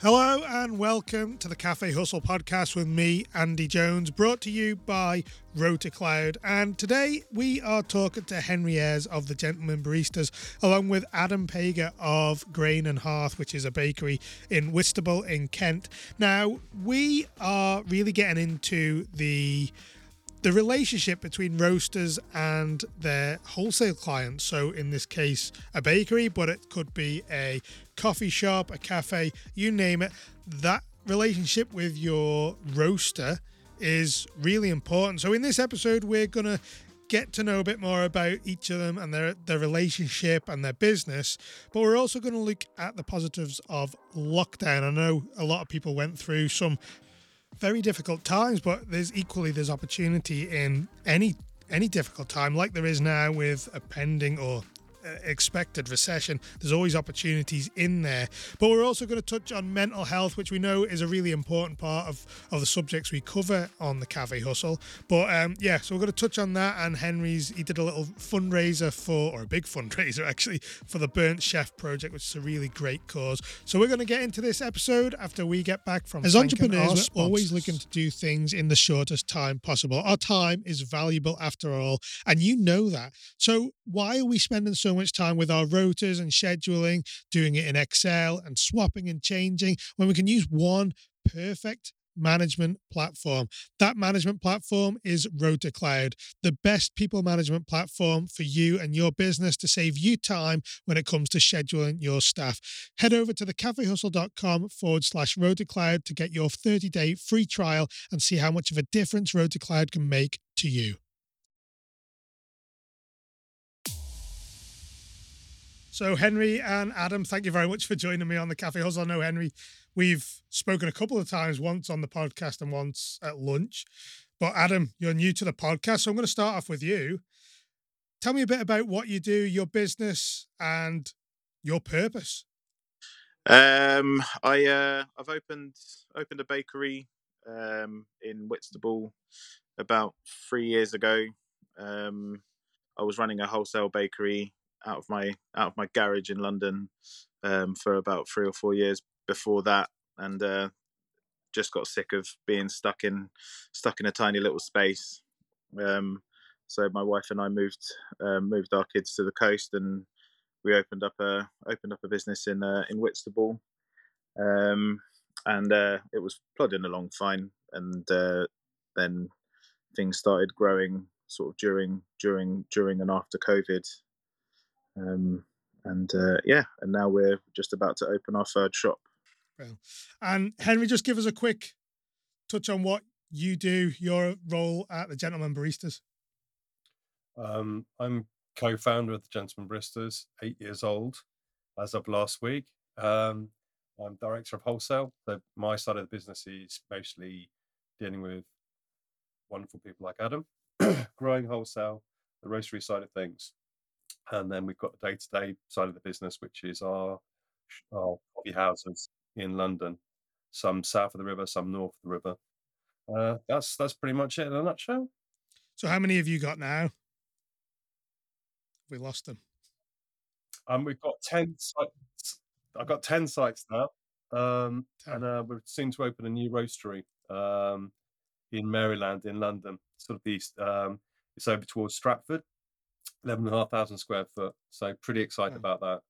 Hello and welcome to the Cafe Hustle podcast with me, Andy Jones, brought to you by RotaCloud. And today we are talking to Henry Ayers of the Gentlemen Baristas, along with Adam Pagor of Grain and Hearth, which is a bakery in Whitstable in Kent. Now, we are really getting into the the relationship between roasters and their wholesale clients. So, in this case, a bakery, but it could be a coffee shop, a cafe, you name it. That relationship with your roaster is really important. So, in this episode, we're going to get to know a bit more about each of them and their their relationship and their business but we're also going to look at the positives of lockdown i know a lot of people went through some very difficult times, but there's equally there's opportunity in any any difficult time, like there is now with a pending or expected recession. There's always opportunities in there. But we're also going to touch on mental health, which we know is a really important part of, of the subjects we cover on the Cafe Hustle. But um, yeah, so we're going to touch on that. And Henry's, he did a little fundraiser for, or a big fundraiser actually, for the Burnt Chef Project, which is a really great cause. So we're going to get into this episode after we get back from As entrepreneurs, we're always looking to do things in the shortest time possible. Our time is valuable after all, and you know that. So why are we spending so much time with our rotors and scheduling, doing it in Excel and swapping and changing when we can use one perfect management platform. That management platform is RotaCloud, the best people management platform for you and your business to save you time when it comes to scheduling your staff. Head over to thecafehustle.com forward slash RotaCloud to get your 30 day free trial and see how much of a difference RotaCloud can make to you. So, Henry and Adam, thank you very much for joining me on the Cafe Hustle. I know, Henry, we've spoken a couple of times, once on the podcast and once at lunch. But, Adam, you're new to the podcast. So, I'm going to start off with you. Tell me a bit about what you do, your business, and your purpose. Um, I uh, I've opened opened a bakery um, in Whitstable about three years ago. Um, I was running a wholesale bakery out of my out of my garage in London um, for about three or four years before that, and uh, just got sick of being stuck in stuck in a tiny little space. Um, so my wife and I moved uh, moved our kids to the coast, and we opened up a opened up a business in uh, in Whitstable, um, and uh, it was plodding along fine. And uh, then things started growing sort of during during during and after COVID, um, and uh, yeah, and now we're just about to open our third shop. Well, and Henry, just give us a quick touch on what you do, your role at the Gentlemen Baristas. Um, I'm co-founder of the Gentlemen Baristas, eight years old as of last week. Um, I'm director of wholesale. So my side of the business is mostly dealing with wonderful people like Adam, growing wholesale, the roastery side of things and then we've got the day-to-day side of the business, which is our our coffee houses in London, some south of the river, some north of the river. Uh, that's that's pretty much it in a nutshell. So, how many have you got now? We lost them. Um, we've got ten sites. I've got ten sites now, um, and uh, we're soon to open a new roastery um, in Maryland, in London, sort of east. Um, it's over towards Stratford, eleven and a half thousand square foot. So pretty excited yeah. about that.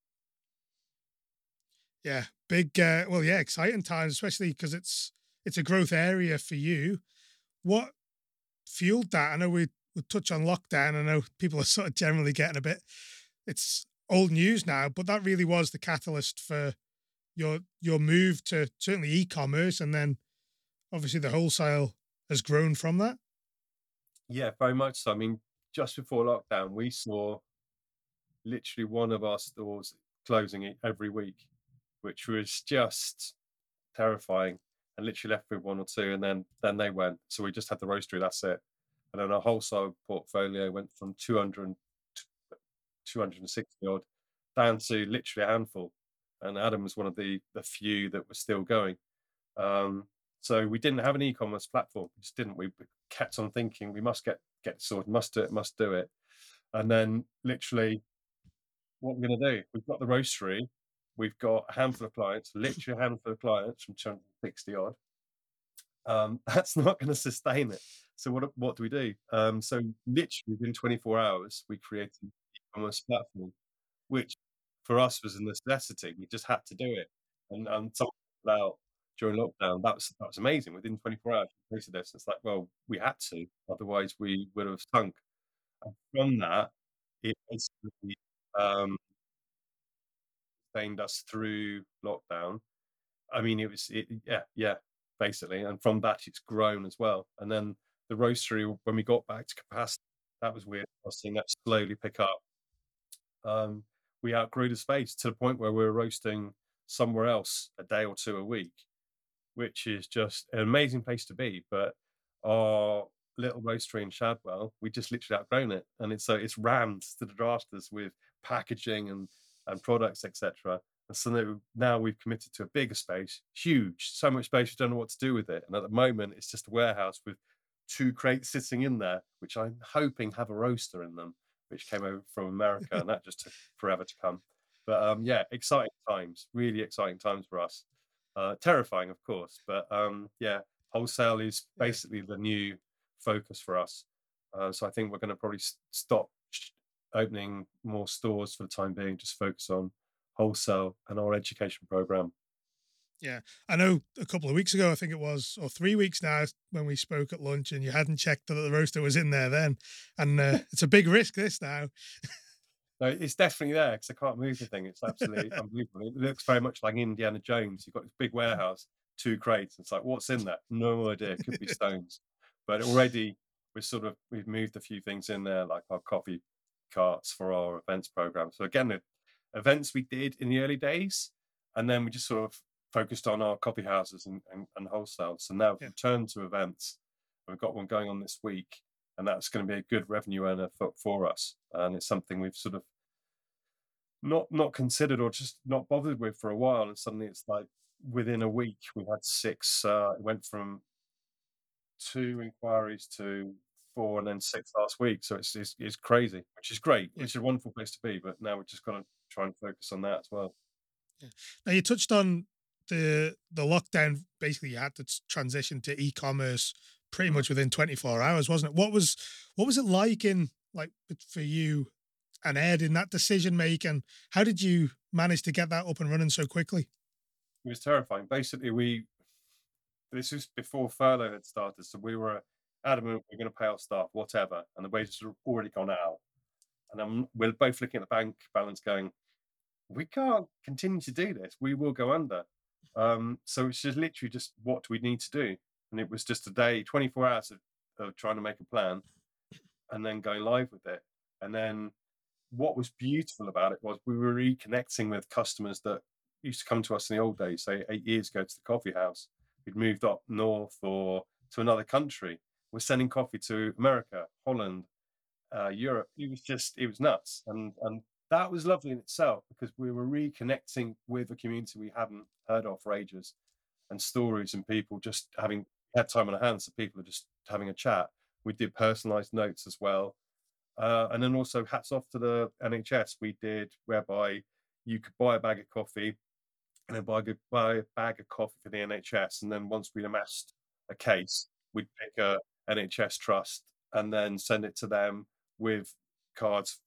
Yeah, big. Uh, well, yeah, exciting times, especially because it's it's a growth area for you. What fueled that? I know we we touch on lockdown. I know people are sort of generally getting a bit. It's old news now, but that really was the catalyst for your your move to certainly e-commerce, and then obviously the wholesale has grown from that. Yeah, very much so. I mean, just before lockdown, we saw literally one of our stores closing every week, which was just terrifying. And literally left with one or two, and then then they went. So we just had the roastery. That's it. And then our wholesale portfolio went from 200, 260 odd down to literally a handful. And Adam was one of the the few that were still going. Um, so we didn't have an e-commerce platform. Just didn't. We kept on thinking we must get get sorted, must do it, must do it. And then literally, what we're going to do? We've got the roastery. we've got a handful of clients, literally a handful of clients from 260 odd. Um, that's not going to sustain it. So what what do we do? Um, so literally within 24 hours, we created an e-commerce platform, which for us was a necessity. We just had to do it, and and something out during lockdown that was that was amazing. Within 24 hours, we created this. It's like, well, we had to, otherwise we would have sunk. And from that, it basically um, sustained us through lockdown. I mean, it was, it, yeah, yeah, basically. And from that, it's grown as well. And then the roastery, when we got back to capacity, that was weird. I was seeing that slowly pick up. Um, we outgrew the space to the point where we were roasting somewhere else a day or two a week, which is just an amazing place to be. But our little roastery in Shadwell, we just literally outgrown it, and it's so it's rammed to the drafters with packaging and and products, etc. And so now we've committed to a bigger space, huge, so much space we don't know what to do with it. And at the moment, it's just a warehouse with two crates sitting in there, which I'm hoping have a roaster in them, which came over from America, and that just took forever to come. But um, yeah, exciting times, really exciting times for us. Uh, terrifying, of course, but um, yeah, wholesale is basically the new focus for us. Uh, so I think we're going to probably stop opening more stores for the time being, just focus on wholesale and our education program. Yeah, I know a couple of weeks ago, I think it was, or three weeks now, when we spoke at lunch, and you hadn't checked that the roaster was in there then, and uh, it's a big risk this now. no, it's definitely there because I can't move the thing. It's absolutely unbelievable. It looks very much like Indiana Jones. You've got this big warehouse, two crates. It's like, what's in there? No idea. It could be stones, but already we've sort of we've moved a few things in there, like our coffee carts for our events program. So again, the events we did in the early days, and then we just sort of focused on our coffee houses and, and, and wholesale. So now we've turned to events. We've got one going on this week, and that's going to be a good revenue earner for, for us. And it's something we've sort of not not considered or just not bothered with for a while. And suddenly it's like within a week we had six. Uh, it went from two inquiries to four and then six last week. So it's, it's, it's crazy, which is great, is a wonderful place to be. But now we're just going to try and focus on that as well. Yeah. Now you touched on the the lockdown. Basically, you had to transition to e-commerce pretty much within 24 hours, wasn't it? What was what was it like in like for you and Ed in that decision making? How did you manage to get that up and running so quickly? It was terrifying. Basically, we this was before furlough had started, so we were adamant we're going to pay our staff whatever, and the wages have already gone out. And then we're both looking at the bank balance, going, we can't continue to do this. We will go under. Um, so it's just literally just what we need to do. And it was just a day, 24 hours of, of trying to make a plan and then going live with it. And then what was beautiful about it was we were reconnecting with customers that used to come to us in the old days, say eight years ago to the coffee house. We'd moved up north or to another country. We're sending coffee to America, Holland, uh, Europe. It was just, it was nuts. And, and that was lovely in itself because we were reconnecting with a community we hadn't heard of for ages and stories and people just having had time on our hands. So people are just having a chat. We did personalized notes as well. Uh, and then also hats off to the NHS we did whereby you could buy a bag of coffee and then buy a, buy a bag of coffee for the NHS. And then once we'd amassed a case, we'd pick a NHS trust and then send it to them with cards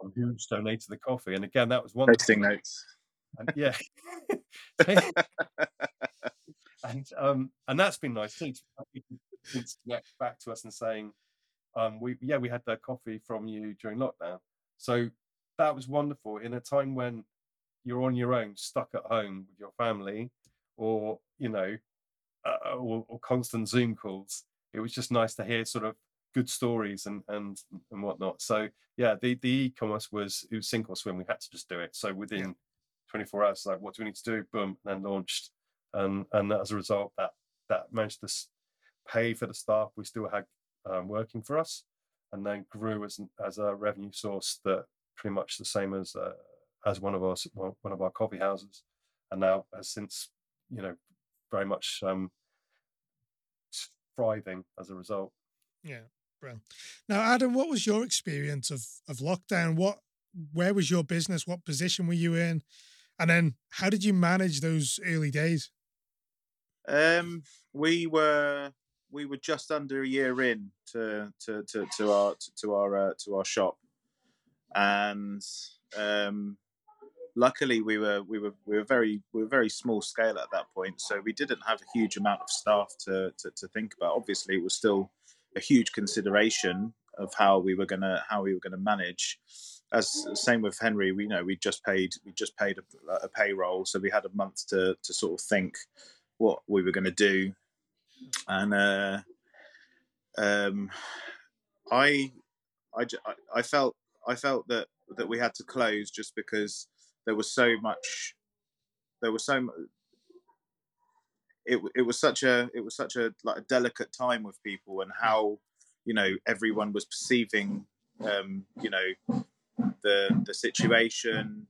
on who's donated the coffee. And again, that was one tasting notes. And yeah. and um and that's been nice too to get back to us and saying, um, we yeah, we had that coffee from you during lockdown. So that was wonderful in a time when you're on your own, stuck at home with your family, or you know, uh, or, or constant Zoom calls. It was just nice to hear sort of good stories and and and whatnot. So yeah, the the e-commerce was it was sink or swim. We had to just do it. So within yeah. 24 hours, like what do we need to do? Boom, and then launched. And and as a result, that that managed to pay for the staff we still had um, working for us, and then grew as as a revenue source that pretty much the same as uh, as one of our one of our coffee houses, and now has since you know very much um, thriving as a result. Yeah, brilliant. Now, Adam, what was your experience of of lockdown? What where was your business? What position were you in? And then, how did you manage those early days? Um, we were we were just under a year in to to to, to our to our uh, to our shop, and um, luckily we were we were we were very we were very small scale at that point, so we didn't have a huge amount of staff to to, to think about. Obviously, it was still a huge consideration of how we were gonna how we were gonna manage. As same with Henry, we you know we just paid we just paid a, a payroll, so we had a month to to sort of think what we were going to do, and uh, um, I, I, I felt I felt that that we had to close just because there was so much, there was so. It, it was such a it was such a like a delicate time with people and how you know everyone was perceiving um, you know the the situation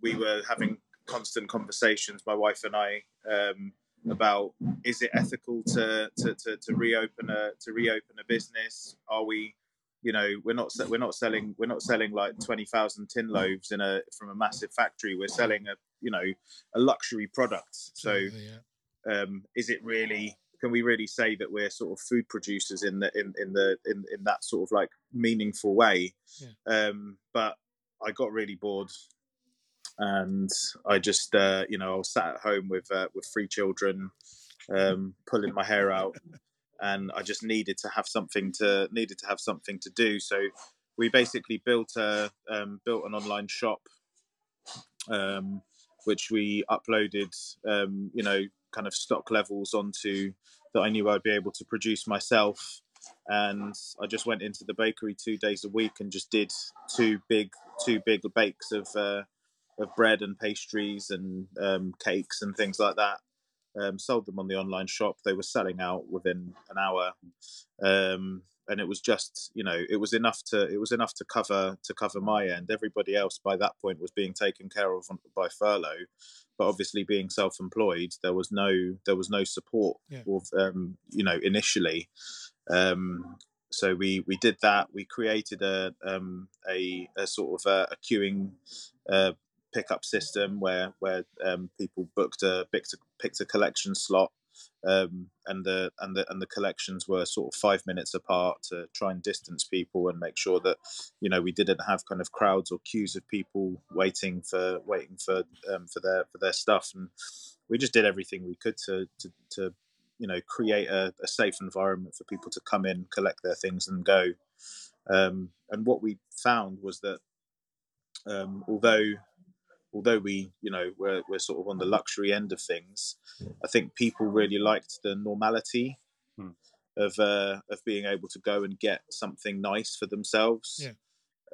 we were having constant conversations my wife and I um, about is it ethical to, to, to, to reopen a to reopen a business? Are we, you know, we're not we're not selling we're not selling like twenty thousand tin loaves in a from a massive factory. We're selling a you know a luxury product. So, um, is it really? Can we really say that we're sort of food producers in the in, in the in, in that sort of like meaningful way? Yeah. Um, but I got really bored and I just uh, you know I was sat at home with uh, with three children, um, pulling my hair out, and I just needed to have something to needed to have something to do. So we basically built a um, built an online shop, um, which we uploaded um, you know kind of stock levels onto that I knew I'd be able to produce myself. And I just went into the bakery two days a week and just did two big two big bakes of uh, of bread and pastries and um, cakes and things like that. Um, sold them on the online shop. They were selling out within an hour, um, and it was just you know it was enough to it was enough to cover to cover my end. Everybody else by that point was being taken care of by furlough, but obviously being self-employed, there was no there was no support yeah. of um, you know initially. Um, so we we did that. We created a um, a, a, sort of a, a queuing uh, pickup system where where um, people booked a picked a, picked a collection slot, um, and the and the and the collections were sort of five minutes apart to try and distance people and make sure that you know we didn't have kind of crowds or queues of people waiting for waiting for um, for their for their stuff, and we just did everything we could to to, to you know create a, a safe environment for people to come in, collect their things, and go. Um, and what we found was that um, although although we, you know, we're, we're sort of on the luxury end of things, I think people really liked the normality hmm. of uh, of being able to go and get something nice for themselves. Yeah.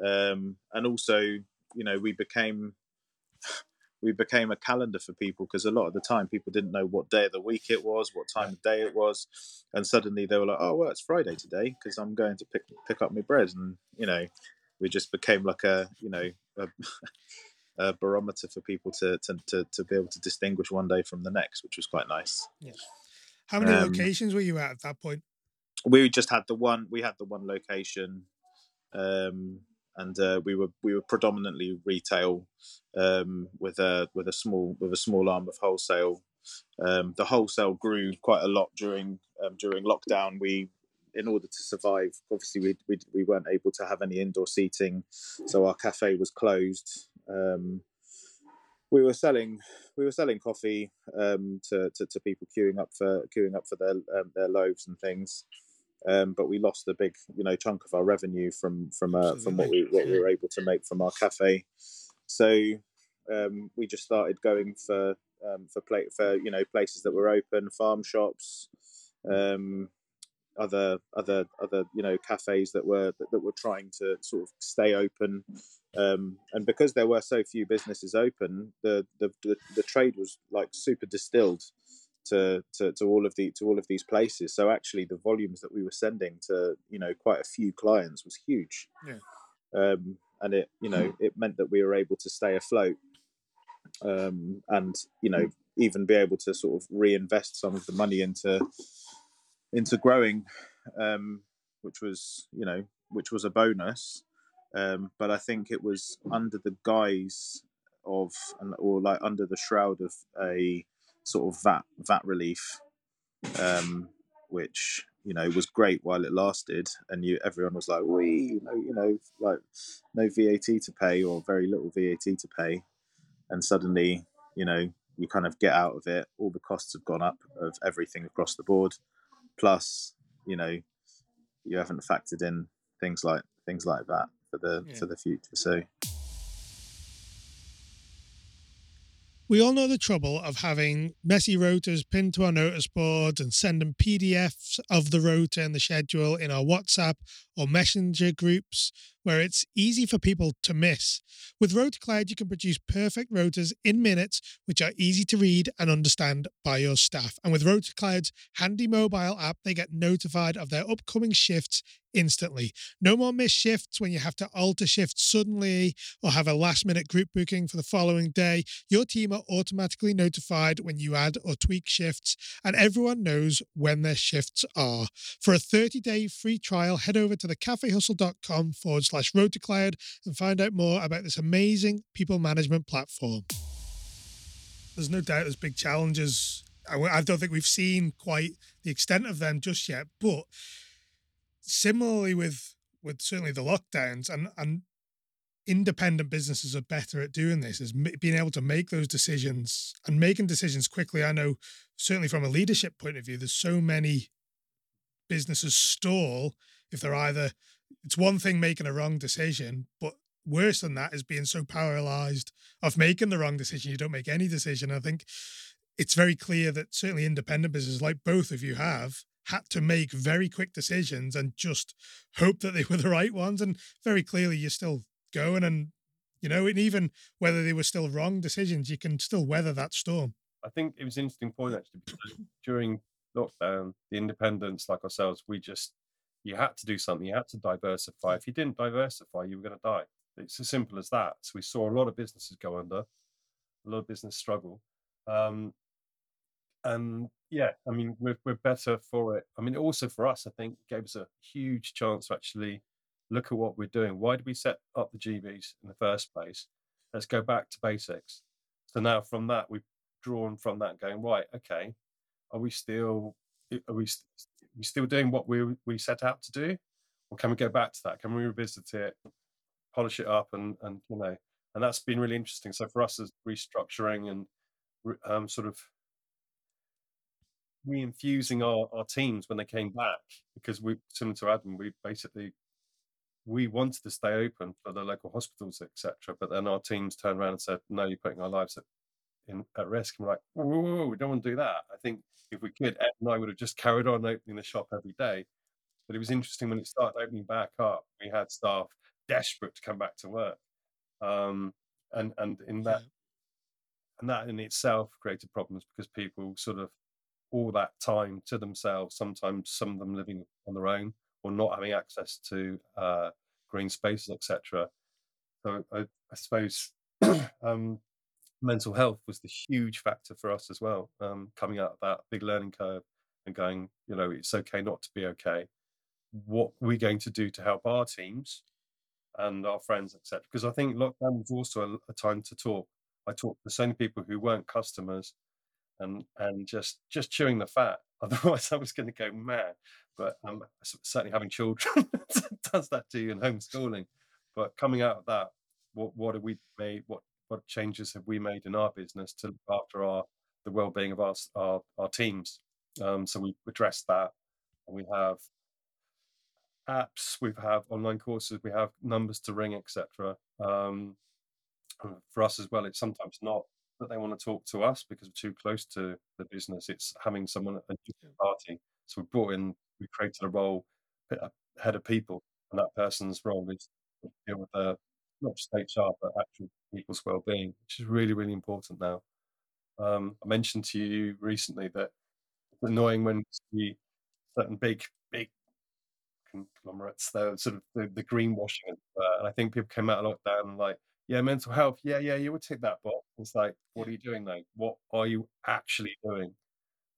Um, and also, you know, we became we became a calendar for people because a lot of the time people didn't know what day of the week it was, what time of day it was, and suddenly they were like, "Oh, well, it's Friday today because I'm going to pick pick up my bread," and you know, we just became like a you know a, a barometer for people to, to, to, to, be able to distinguish one day from the next, which was quite nice. Yeah. How many um, locations were you at at that point? We just had the one. We had the one location, um, and uh, we were we were predominantly retail um, with a with a small with a small arm of wholesale. Um, the wholesale grew quite a lot during um, during lockdown. We in order to survive, obviously we, we, we weren't able to have any indoor seating, so our cafe was closed. Um, we were selling we were selling coffee um, to, to, to people queuing up for queuing up for their um, their loaves and things. Um, but we lost a big, you know, chunk of our revenue from from uh, from what we what we were able to make from our cafe. So um, we just started going for um, for plate for you know places that were open, farm shops, um, other other other you know cafes that were that, that were trying to sort of stay open. Um, and because there were so few businesses open the, the the, the trade was like super distilled to, to to all of the to all of these places. So actually the volumes that we were sending to you know quite a few clients was huge. Yeah. um, and it you know it meant that we were able to stay afloat um, and you know even be able to sort of reinvest some of the money into into growing, um, which was you know which was a bonus. Um, but I think it was under the guise of or like under the shroud of a sort of VAT VAT relief, um, which you know was great while it lasted, and you everyone was like, we you know like no VAT to pay or very little VAT to pay, and suddenly you know you kind of get out of it. All the costs have gone up of everything across the board, plus you know you haven't factored in things like things like that for the yeah. for the future. So We all know the trouble of having messy rotas pinned to our notice boards and sending PDFs of the rota and the schedule in our WhatsApp or Messenger groups where it's easy for people to miss. With RotaCloud, you can produce perfect rotas in minutes, which are easy to read and understand by your staff. And with RotaCloud's handy mobile app, they get notified of their upcoming shifts instantly. No more missed shifts when you have to alter shifts suddenly or have a last minute group booking for the following day. Your team are automatically notified when you add or tweak shifts, and everyone knows when their shifts are. For a 30 day free trial, head over to thecafehustle.com forward slash RotaCloud and find out more about this amazing people management platform. There's no doubt there's big challenges. I don't think we've seen quite the extent of them just yet, but similarly with with certainly the lockdowns and and independent businesses are better at doing this is being able to make those decisions and making decisions quickly i know certainly from a leadership point of view there's so many businesses stall if they're either it's one thing making a wrong decision but worse than that is being so paralyzed of making the wrong decision you don't make any decision i think it's very clear that certainly independent businesses like both of you have had to make very quick decisions and just hope that they were the right ones. And very clearly, you're still going. And, you know, and even whether they were still wrong decisions, you can still weather that storm. I think it was an interesting point, actually, because during lockdown, the independents like ourselves, we just, you had to do something, you had to diversify. If you didn't diversify, you were going to die. It's as simple as that. So we saw a lot of businesses go under, a lot of business struggle. Um, and yeah, I mean, we're we're better for it. I mean, also for us, I think gave us a huge chance to actually look at what we're doing. Why did we set up the GBs in the first place? Let's go back to basics. So now from that, we've drawn from that, going right. Okay, are we still are we, we still doing what we we set out to do, or can we go back to that? Can we revisit it, polish it up, and and you know, and that's been really interesting. So for us, as restructuring and um, sort of re-infusing our, our teams when they came back because we similar to Adam, we basically we wanted to stay open for the local hospitals, etc. But then our teams turned around and said, "No, you're putting our lives at, in, at risk." And we're like, whoa, whoa, whoa, "We don't want to do that." I think if we could, Ed and I would have just carried on opening the shop every day. But it was interesting when it started opening back up. We had staff desperate to come back to work, um, and and in that and that in itself created problems because people sort of all that time to themselves, sometimes some of them living on their own or not having access to uh, green spaces, etc. So I, I suppose um, mental health was the huge factor for us as well, um, coming out of that big learning curve and going, you know, it's okay not to be okay. What are we going to do to help our teams and our friends, etc. Because I think lockdown was also a, a time to talk. I talked to so many people who weren't customers and and just just chewing the fat. Otherwise, I was going to go mad. But um, certainly having children does that to you in homeschooling. But coming out of that, what what have we made? What what changes have we made in our business to look after our the well-being of our our, our teams? Um, so we addressed that, we have apps, we have online courses, we have numbers to ring, etc. Um, for us as well, it's sometimes not that they want to talk to us because we're too close to the business. It's having someone at a new party. So we brought in, we created a role, a head of people, and that person's role is to deal with the not just HR but actual people's well-being, which is really really important now. Um, I mentioned to you recently that it's annoying when we certain big big conglomerates, they're sort of the, the greenwashing, uh, and I think people came out a lot of lockdown like yeah, mental health. Yeah, yeah, you would take that box. It's like, what are you doing though? What are you actually doing?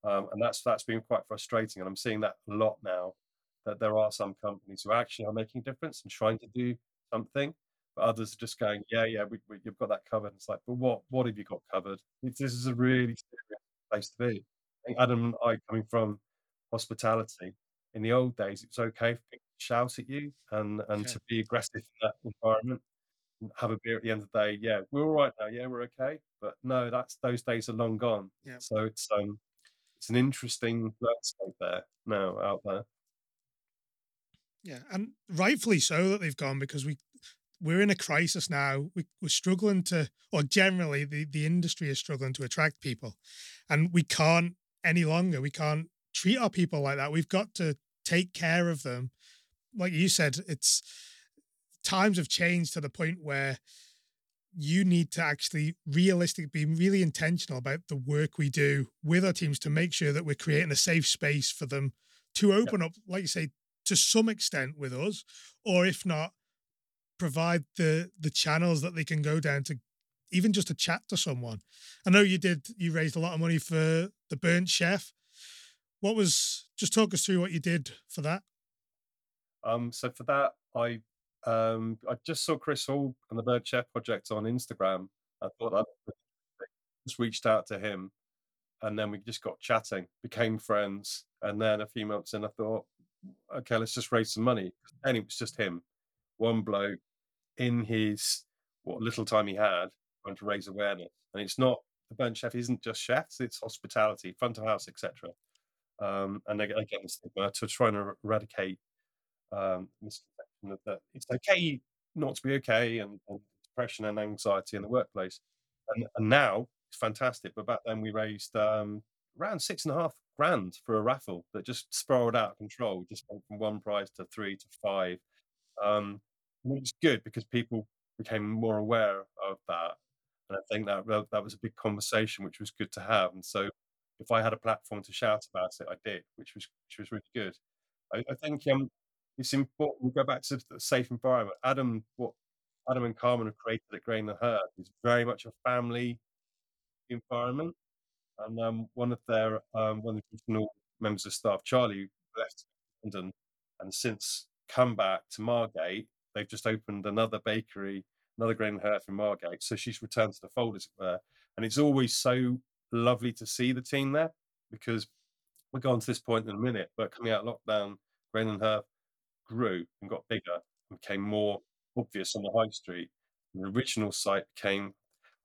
Um, and that's that's been quite frustrating. And I'm seeing that a lot now. That there are some companies who actually are making a difference and trying to do something, but others are just going, yeah, yeah, we, we, you've got that covered. It's like, but what what have you got covered? It's, this is a really serious place to be. I think Adam and I coming from hospitality. In the old days, it was okay for people to shout at you and and Yeah. to be aggressive in that environment. and Have a beer at the end of the day. Yeah, we're all right now. Yeah, we're okay. But no, that's those days are long gone. Yeah. So it's um it's an interesting landscape there now out there. Yeah, and rightfully so that they've gone because we we're in a crisis now. We, we're struggling to, or generally the the industry is struggling to attract people, and we can't any longer. We can't treat our people like that. We've got to take care of them. Like you said, it's times have changed to the point where you need to actually realistically be really intentional about the work we do with our teams to make sure that we're creating a safe space for them to open up, like you say, to some extent with us, or if not, provide the the channels that they can go down to even just to chat to someone. I know you did you raised a lot of money for the burnt chef. What was just talk us through what you did for that? Um, so for that, I um I just saw Kris Hall and the Burnt Chef Project on Instagram. I thought that just reached out to him, and then we just got chatting, became friends, and then a few months in, I thought, okay, let's just raise some money. And it was just him, one bloke in his what little time he had, trying to raise awareness. And it's not the Burnt Chef isn't just chefs; it's hospitality, front of house, etc. Um, and again, stigma to try and eradicate um, that it's okay not to be okay and, and depression and anxiety in the workplace. And, and now it's fantastic. But back then we raised um, around six and a half grand for a raffle that just spiraled out of control, just went from one prize to three to five. Um, and it was good because people became more aware of that. And I think that that was a big conversation, which was good to have. And so if I had a platform to shout about it, I did, which was which was really good. I, I think um, it's important. We go back to the safe environment. Adam, what Adam and Carmen have created at Grain and Hearth is very much a family environment. And um, one of their um, one of the original members of staff, Charlie, left London and since come back to Margate. They've just opened another bakery, another Grain and Hearth in Margate. So she's returned to the fold, as it were. And it's always so lovely to see the team there because we'll go on to this point in a minute. But coming out of lockdown, Grain and Hearth grew and got bigger and became more obvious on the high street. The original site became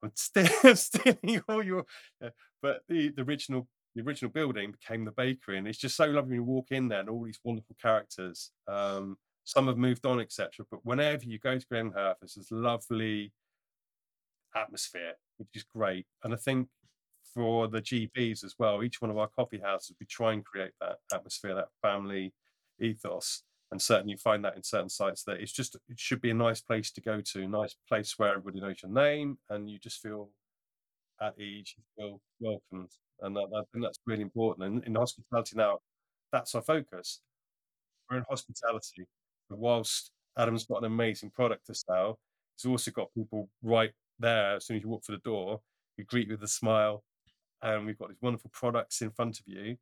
I'm stealing all your but the, the original the original building became the bakery and it's just so lovely when you walk in there and all these wonderful characters. Um, some have moved on, etc. But whenever you go to Grain and Hearth, it's this lovely atmosphere, which is great. And I think for the GBs as well, each one of our coffee houses, we try and create that atmosphere, that family ethos. And certainly you find that in certain sites that it's just it should be a nice place to go to, a nice place where everybody knows your name and you just feel at ease, you feel welcomed. And that, I think that's really important. And in hospitality now, that's our focus. We're in hospitality. Whilst Adam's got an amazing product to sell, he's also got people right there as soon as you walk through the door, you greet with a smile. And we've got these wonderful products in front of you,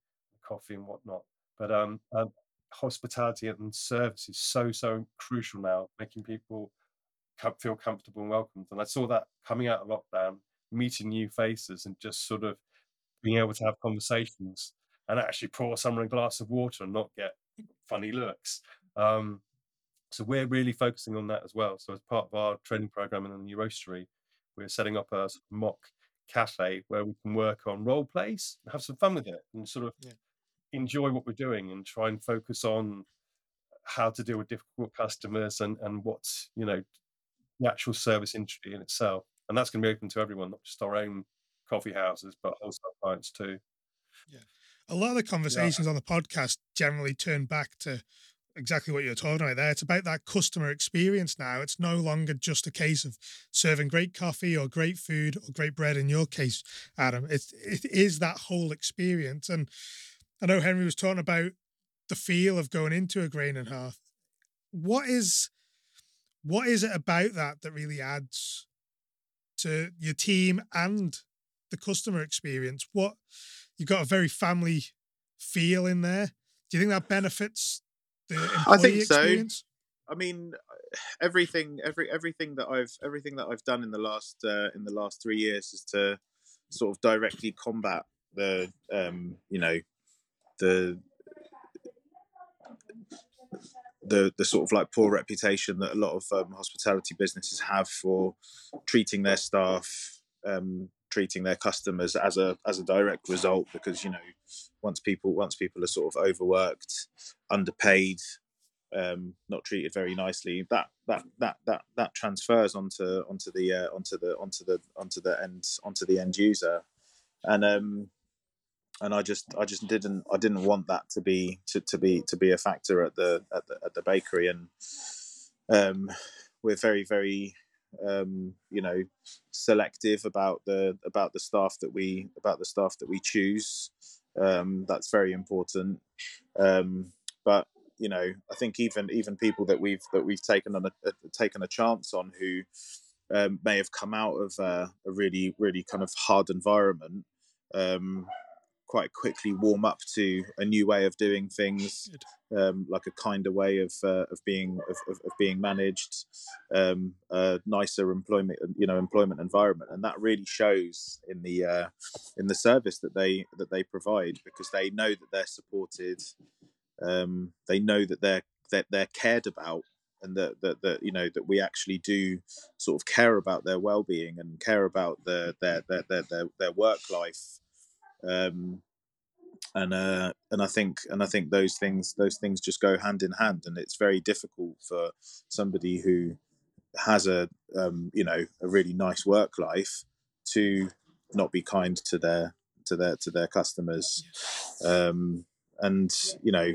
coffee and whatnot. But um, um hospitality and service is so so crucial now, making people feel comfortable and welcomed. And I saw that coming out of lockdown, meeting new faces and just sort of being able to have conversations and actually pour someone a glass of water and not get funny looks. Um, so we're really focusing on that as well. So as part of our training program in the new roastery, we're setting up a sort of mock cafe where we can work on role plays have some fun with it and sort of Yeah. enjoy what we're doing and try and focus on how to deal with difficult customers and and what's you know the actual service industry in itself and that's going to be open to everyone not just our own coffee houses but also clients too Yeah. A lot of the conversations on the podcast generally turn back to exactly what you're talking about there. It's about that customer experience now. It's no longer just a case of serving great coffee or great food or great bread in your case, Adam. It, it is that whole experience. And I know Henry was talking about the feel of going into a grain and hearth. What is what is it about that that really adds to your team and the customer experience? What you've got a very family feel in there. Do you think that benefits I think so. I mean, everything every everything that I've everything that I've done in the last uh, in the last three years is to sort of directly combat the um, you know the the the sort of like poor reputation that a lot of um, hospitality businesses have for treating their staff um, treating their customers as a as a direct result because you know once people once people are sort of overworked underpaid um, not treated very nicely that that that that that transfers onto onto the uh, onto the onto the onto the end onto the end user. And um and I just I just didn't I didn't want that to be to, to be to be a factor at the at the, at the bakery. And um, we're very very um, you know selective about the about the staff that we about the staff that we choose. Um, that's very important. Um, but you know I think even even people that we've that we've taken on a, a taken a chance on who um, may have come out of uh, a really really kind of hard environment um, quite quickly warm up to a new way of doing things, um, like a kinder way of uh, of being of, of, of being managed, um, a nicer employment you know employment environment, and that really shows in the uh, in the service that they that they provide because they know that they're supported, um, they know that they're that they're cared about and that, that that you know that we actually do sort of care about their well-being and care about their their their their, their, their work life um, and uh, and I think and I think those things those things just go hand in hand, and it's very difficult for somebody who has a um, you know a really nice work life to not be kind to their to their to their customers, um, and you know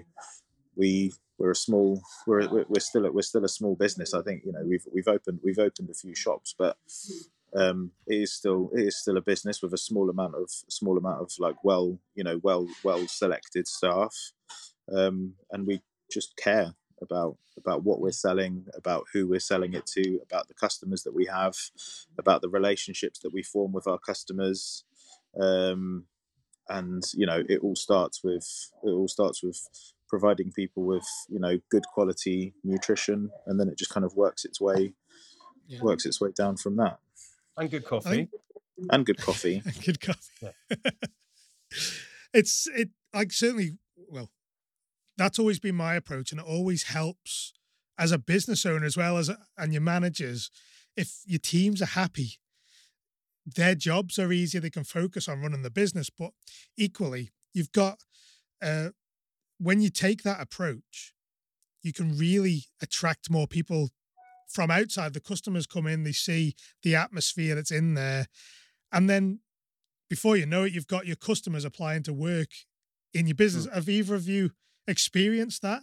we we're a small we're we're still we're still a small business. I think you know we've we've opened we've opened a few shops, but um, it is still it is still a business with a small amount of small amount of like well you know well well selected staff, um, and we just care about about what we're selling, about who we're selling it to, about the customers that we have, about the relationships that we form with our customers, um, and you know it all starts with it all starts with providing people with you know good quality nutrition, and then it just kind of works its way yeah. works its way down from that and good coffee, and good coffee, and good coffee. Yeah. it's it. I certainly well, that's always been my approach, and it always helps as a business owner as well as and your managers. If your teams are happy, their jobs are easier. They can focus on running the business. But equally, you've got uh, when you take that approach, you can really attract more people from outside. The customers come in, they see the atmosphere that's in there. And then before you know it, you've got your customers applying to work in your business. Mm. Have either of you experienced that?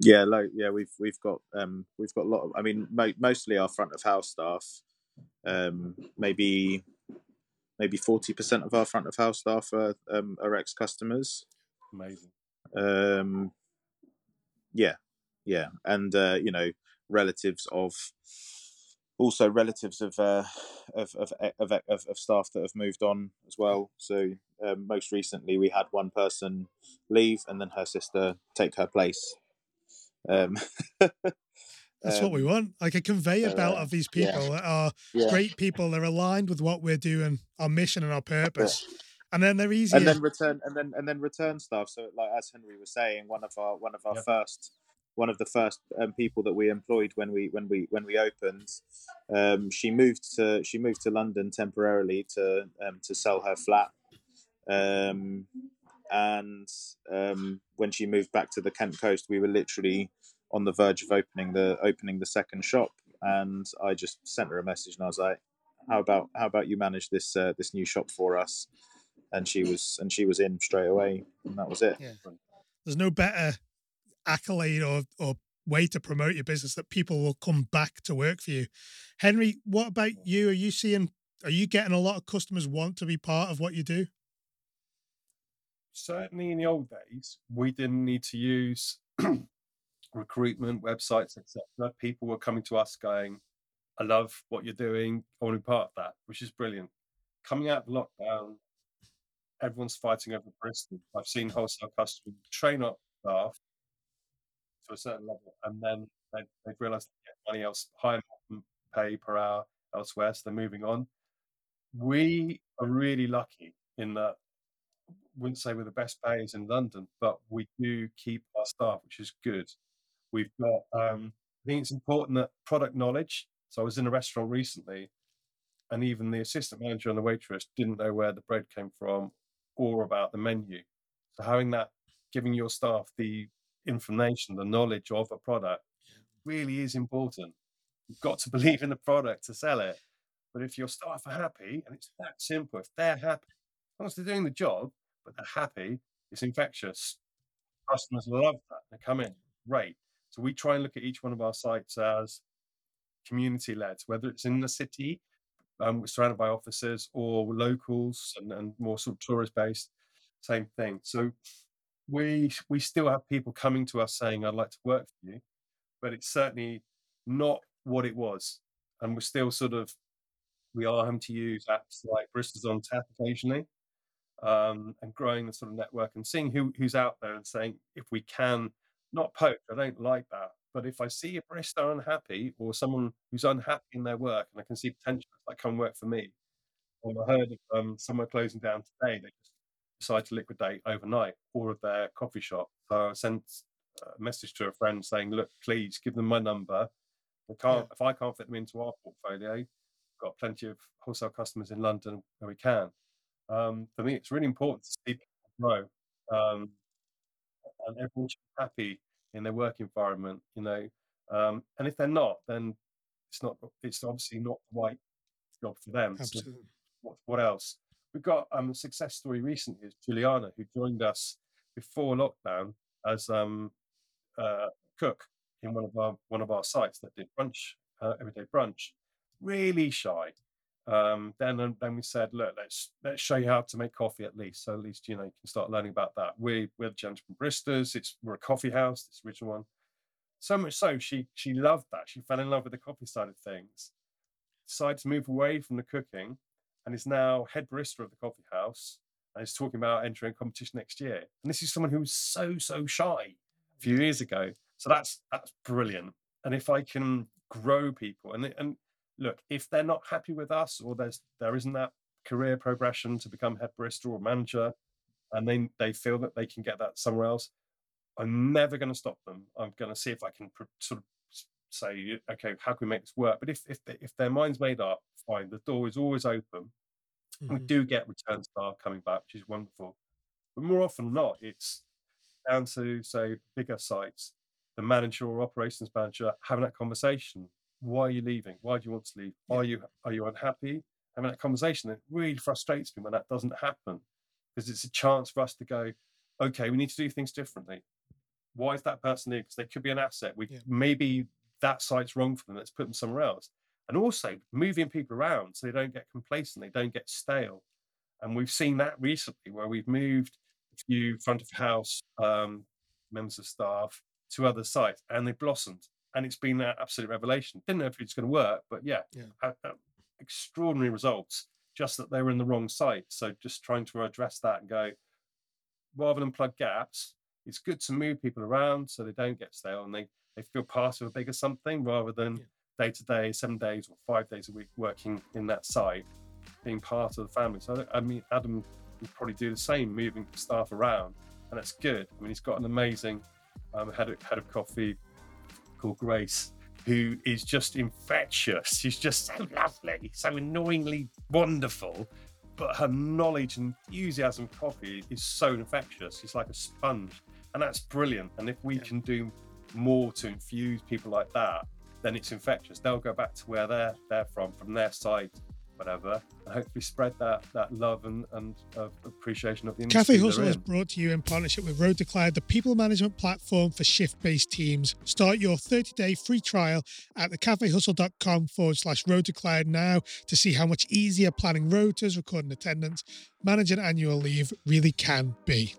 Yeah, like yeah, we've we've got um we've got a lot of. I mean, mo- mostly our front of house staff. Um, maybe maybe forty percent of our front of house staff are um, are ex customers. Amazing. Um, yeah, yeah, and uh, you know, relatives of also relatives of, uh, of, of, of, of, of, staff that have moved on as well. So um, most recently, we had one person leave and then her sister take her place. Um, That's um, what we um, want, like a conveyor uh, belt of these people yeah. that are yeah. great people. They're aligned with what we're doing, our mission and our purpose. And then they're easy. And then return, and then and then return staff. So, like as Henry was saying, one of our one of our first one of the first um, people that we employed when we when we when we opened. Um, she moved to she moved to London temporarily to um, to sell her flat, um, and um, when she moved back to the Kent coast, we were literally on the verge of opening the opening the second shop. And I just sent her a message, and I was like, "How about how about you manage this uh, this new shop for us?" And she was and she was in straight away, and that was it. Yeah. There's no better accolade or or way to promote your business that people will come back to work for you. Henry, what about you? Are you seeing are you getting a lot of customers want to be part of what you do? Certainly in the old days, we didn't need to use recruitment websites, etc. People were coming to us going, I love what you're doing. I want to be part of that, which is brilliant. Coming out of lockdown, everyone's fighting over Bristol. I've seen wholesale customers train up staff to a certain level, and then they, they've realised yeah, money else, higher pay per hour elsewhere, so they're moving on. We are really lucky in that wouldn't say we're the best payers in London, but we do keep our staff, which is good. We've got, um, I think it's important that product knowledge. So I was in a restaurant recently, and even the assistant manager and the waitress didn't know where the bread came from or about the menu. So having that, giving your staff the information, the knowledge of a product, really is important. You've got to believe in the product to sell it. But if your staff are happy, and it's that simple, if they're happy, as long as they're doing the job, but they're happy, it's infectious. Customers love that. They come in, great. So we try and look at each one of our sites as community led, whether it's in the city, um, we're surrounded by offices, or locals and, and more sort of tourist based, same thing. So we we still have people coming to us saying, "I'd like to work for you," but it's certainly not what it was, and we're still sort of we are having to use apps like Baristas on Tap occasionally, um, and growing the sort of network and seeing who who's out there and saying if we can not poach. I don't like that, but if I see a barista unhappy or someone who's unhappy in their work and I can see potential, like come work for me. Well, I heard of um, someone closing down today. They just decided to liquidate overnight all of their coffee shop. So I sent a message to a friend saying, "Look, please give them my number. I can't, yeah. If I can't fit them into our portfolio, we've got plenty of wholesale customers in London where we can." Um, for me, it's really important to see people grow, um, and everyone should be happy in their work environment. You know, um, and if they're not, then it's not. It's obviously not the right job for them. Absolutely. So what, what else? We've got um, a success story recently is Juliana, who joined us before lockdown as um, uh, cook in one of our one of our sites that did brunch, uh, everyday brunch. Really shy, um, then then we said, look, let's let's show you how to make coffee at least. So at least you know you can start learning about that. We we're the Gentlemen Baristas. It's we're a coffee house. This original one. So much so she she loved that. She fell in love with the coffee side of things. Decided to move away from the cooking, and is now head barista of the coffee house. And is talking about entering a competition next year. And this is someone who was so so shy a few years ago. So that's that's brilliant. And if I can grow people and and look, if they're not happy with us or there's there isn't that career progression to become head barista or manager, and then they feel that they can get that somewhere else, I'm never going to stop them. I'm going to see if I can pr- sort of say, okay, how can we make this work? But if if if their mind's made up, fine. The door is always open. Mm-hmm. We do get return staff coming back, which is wonderful. But more often than not, it's down to say bigger sites, the manager or operations manager having that conversation why are you leaving? Why do you want to leave? Are you are you unhappy? Having that conversation, it really frustrates me when that doesn't happen because it's a chance for us to go, okay, we need to do things differently. Why is that person leaving? Because they could be an asset. We yeah. maybe that site's wrong for them. Let's put them somewhere else. And also moving people around so they don't get complacent, they don't get stale. And we've seen that recently where we've moved a few front of house um, members of staff to other sites and they blossomed and it's been an absolute revelation. Didn't know if it's going to work, but yeah, yeah. extraordinary results. Just that they were in the wrong site. So just trying to address that and go, rather than plug gaps, it's good to move people around so they don't get stale and they, they feel part of a bigger something rather than day to day, seven days or five days a week working in that site, being part of the family. So I mean, Adam would probably do the same, moving staff around, and that's good. I mean, he's got an amazing um, head of, head of coffee called Grace, who is just infectious. She's just so lovely, so annoyingly wonderful. But her knowledge and enthusiasm for coffee is so infectious. It's like a sponge. And that's brilliant. And if we yeah. can do more to infuse people like that, then it's infectious. They'll go back to where they're they're from, from their side whatever, and hopefully spread that that love and, and uh, appreciation of the industry. Cafe Hustle is brought to you in partnership with RotaCloud, the people management platform for shift based teams. Start your 30 day free trial at thecafehustle.com forward slash RotaCloud now to see how much easier planning rotas, recording attendance, managing annual leave really can be.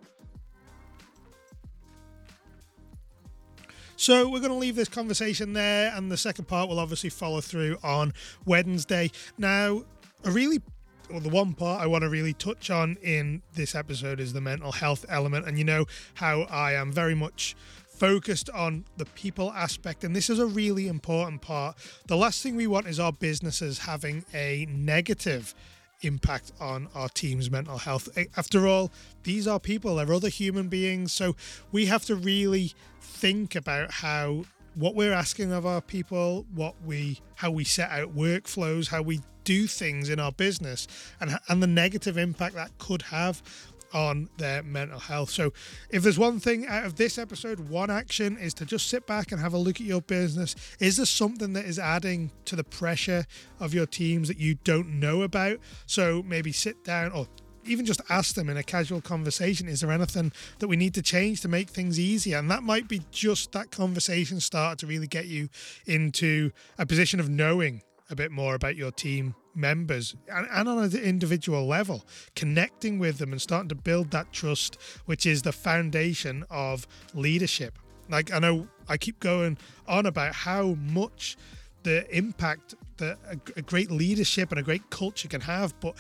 So we're going to leave this conversation there, and the second part will obviously follow through on Wednesday. Now, a really well, the one part I want to really touch on in this episode is the mental health element, and you know how I am very much focused on the people aspect. And this is a really important part. The last thing we want is our businesses having a negative impact on our team's mental health. After all, these are people, they're other human beings. So we have to really think about how what we're asking of our people, what we how we set out workflows, how we do things in our business and and the negative impact that could have on their mental health. So, if there's one thing out of this episode, one action is to just sit back and have a look at your business. Is there something that is adding to the pressure of your teams that you don't know about? So, maybe sit down or even just ask them in a casual conversation is there anything that we need to change to make things easier and that might be just that conversation start to really get you into a position of knowing a bit more about your team members and, and on an individual level, connecting with them and starting to build that trust, which is the foundation of leadership. Like I know I keep going on about how much the impact that a, great leadership and a great culture can have, but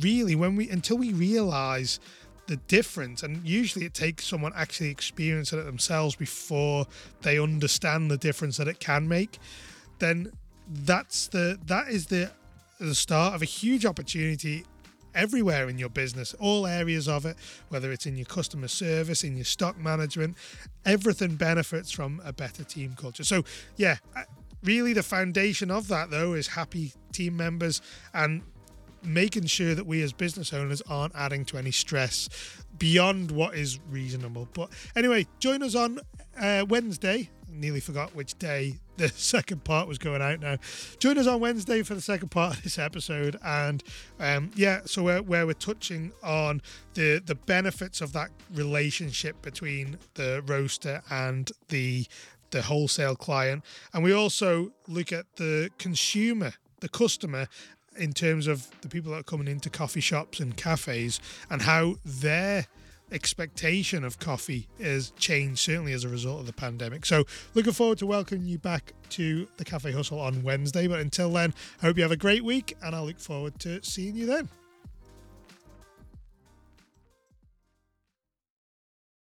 really when we until we realize the difference and usually it takes someone actually experiencing it themselves before they understand the difference that it can make then that's the that is the the start of a huge opportunity everywhere in your business, all areas of it, whether it's in your customer service, in your stock management, everything benefits from a better team culture. So, yeah, really the foundation of that though is happy team members and making sure that we as business owners aren't adding to any stress beyond what is reasonable. But anyway, join us on uh, Wednesday. Nearly forgot which day the second part was going out now. Join us on Wednesday for the second part of this episode, and um, yeah, so where, where we're touching on the the benefits of that relationship between the roaster and the the wholesale client, and we also look at the consumer, the customer, in terms of the people that are coming into coffee shops and cafes and how their expectation of coffee has changed certainly as a result of the pandemic. So looking forward to welcoming you back to the Cafe Hustle on Wednesday. But until then, I hope you have a great week and I look forward to seeing you then.